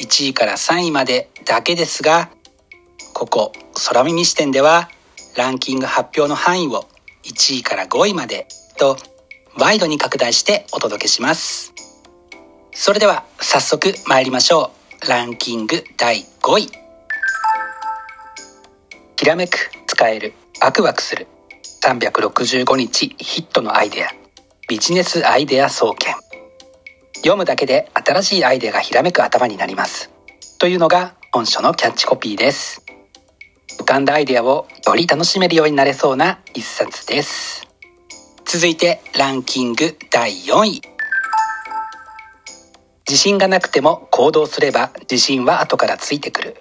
1位から3位までだけですがここ空耳視点ではランキング発表の範囲を1位から5位までとワイドに拡大してお届けします。それでは早速参りましょう。ランキング第5位。きらめく使えるワクワクする365日ヒットのアイデア。ビジネスアイデア総研。読むだけで新しいアイデアがひらめく頭になります。というのが本書のキャッチコピーです。浮かんだアイデアをより楽しめるようになれそうな一冊です。続いてランキング第4位。自信がなくても行動すれば自信は後からついてくる。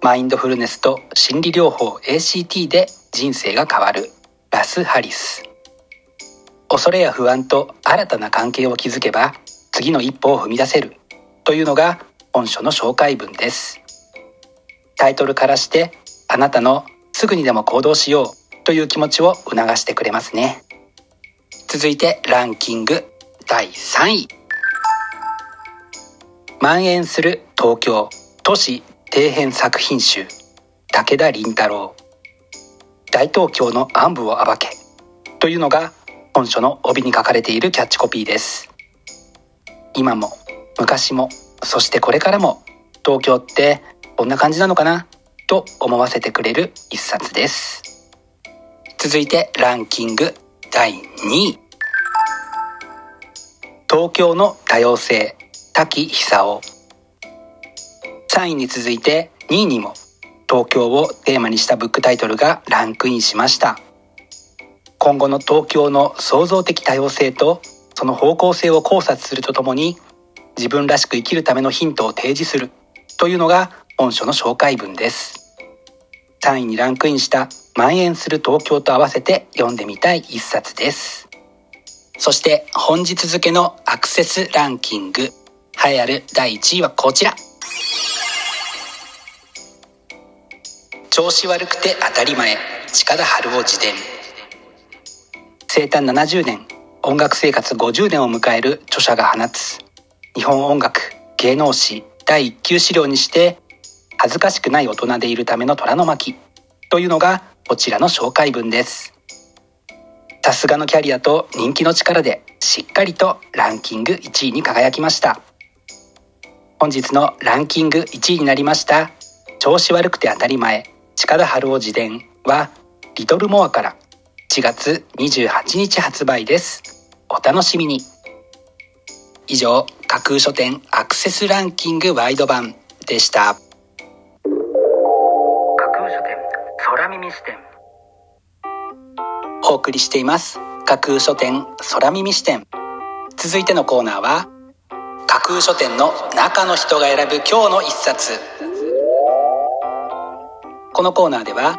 マインドフルネスと心理療法 ACT で人生が変わる。ラス・ハリス。恐れや不安と新たな関係を築けば次の一歩を踏み出せる。というのが本書の紹介文です。タイトルからしてあなたのすぐにでも行動しよう。という気持ちを促してくれますね。続いてランキング第3位。蔓延する東京都市底辺作品集武田凛太郎。大東京の暗部を暴け。というのが本書の帯に書かれているキャッチコピーです。今も昔もそしてこれからも東京ってこんな感じなのかなと思わせてくれる一冊です。続いてランキング第2位。東京の多様性滝久夫。3位に続いて2位にも東京をテーマにしたブックタイトルがランクインしました。今後の東京の創造的多様性とその方向性を考察するとともに自分らしく生きるためのヒントを提示するというのが本書の紹介文です。3位にランクインした蔓延する東京と合わせて読んでみたい一冊です。そして本日付のアクセスランキング栄えある第1位はこちら。調子悪くて当たり前近田春夫自伝。生誕70年音楽生活50年を迎える著者が放つ。日本音楽芸能史第一級資料にして恥ずかしくない大人でいるための虎の巻。というのがこちらの紹介文です。さすがのキャリアと人気の力でしっかりとランキング1位に輝きました。本日のランキング1位になりました調子悪くて当たり前近田春夫自伝はリトルモアから1月28日発売です。お楽しみに。以上架空書店アクセスランキングワイド版でした。空耳視点。お送りしています。架空書店空耳視点。続いてのコーナーは架空書店の中の人が選ぶ今日の一冊。このコーナーでは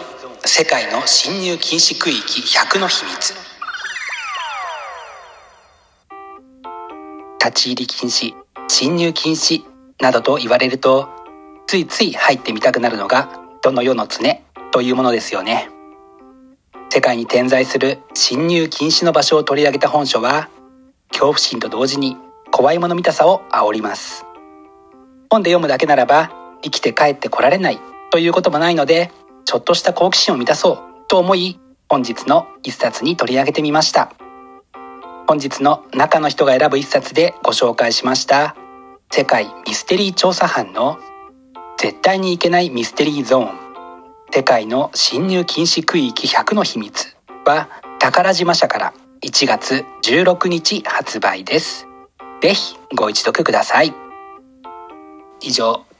世界の侵入禁止区域100の秘密。立ち入り禁止侵入禁止などと言われるとついつい入ってみたくなるのがどの世の常というものですよね。世界に点在する侵入禁止の場所を取り上げた本書は恐怖心と同時に怖いもの見たさを煽ります。本で読むだけならば生きて帰ってこられないということもないのでちょっとした好奇心を満たそう。と思い本日の一冊に取り上げてみました。本日の中の人が選ぶ一冊でご紹介しました。世界ミステリー調査班の絶対にいけないミステリーゾーン。世界の侵入禁止区域100の秘密。は宝島社から1月16日発売です。ぜひご一読ください。以上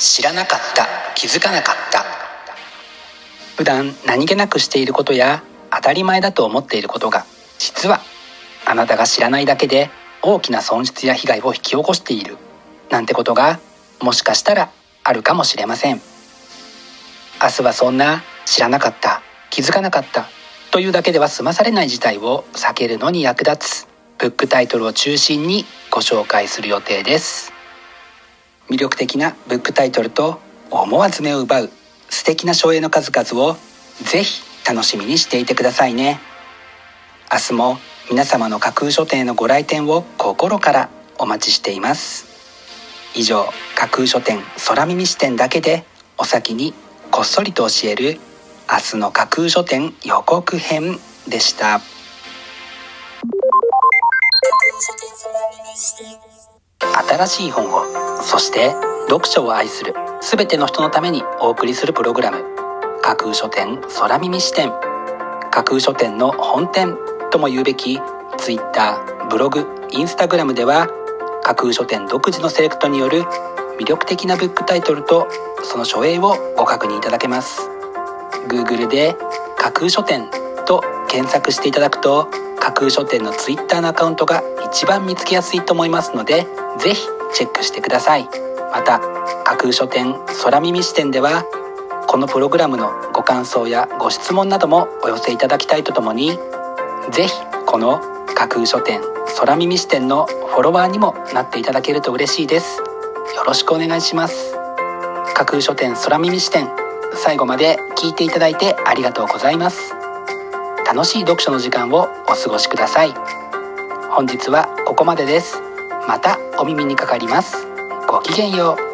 知らなかった気づかなかった。普段何気なくしていることや当たり前だと思っていることが実はあなたが知らないだけで大きな損失や被害を引き起こしている。なんてことがもしかしたらあるかもしれません。明日はそんな知らなかった気づかなかったというだけでは済まされない事態を避けるのに役立つブックタイトルを中心にご紹介する予定です。魅力的なブックタイトルと思わず目を奪う素敵な書影の数々をぜひ楽しみにしていてくださいね。明日も皆様の架空書店へのご来店を心からお待ちしています。以上架空書店空耳視点だけでお先にこっそりと教える明日の架空書店予告編でした。新しい本をそして読書を愛する全ての人のためにお送りするプログラム。架空書店空耳視点。架空書店の本店とも言うべき Twitter ブログインスタグラムでは架空書店独自のセレクトによる魅力的なブックタイトルとその書影をご確認いただけます。Google で架空書店と検索していただくと架空書店の Twitter のアカウントが一番見つけやすいと思いますのでぜひチェックしてください。また架空書店空耳視点ではこのプログラムのご感想やご質問などもお寄せいただきたいとともにぜひこの架空書店空耳視点のフォロワーにもなっていただけると嬉しいです。よろしくお願いします。架空書店空耳視点最後まで聞いていただいてありがとうございます。楽しい読書の時間をお過ごしください。本日はここまでです。またお耳にかかります。ごきげんよう。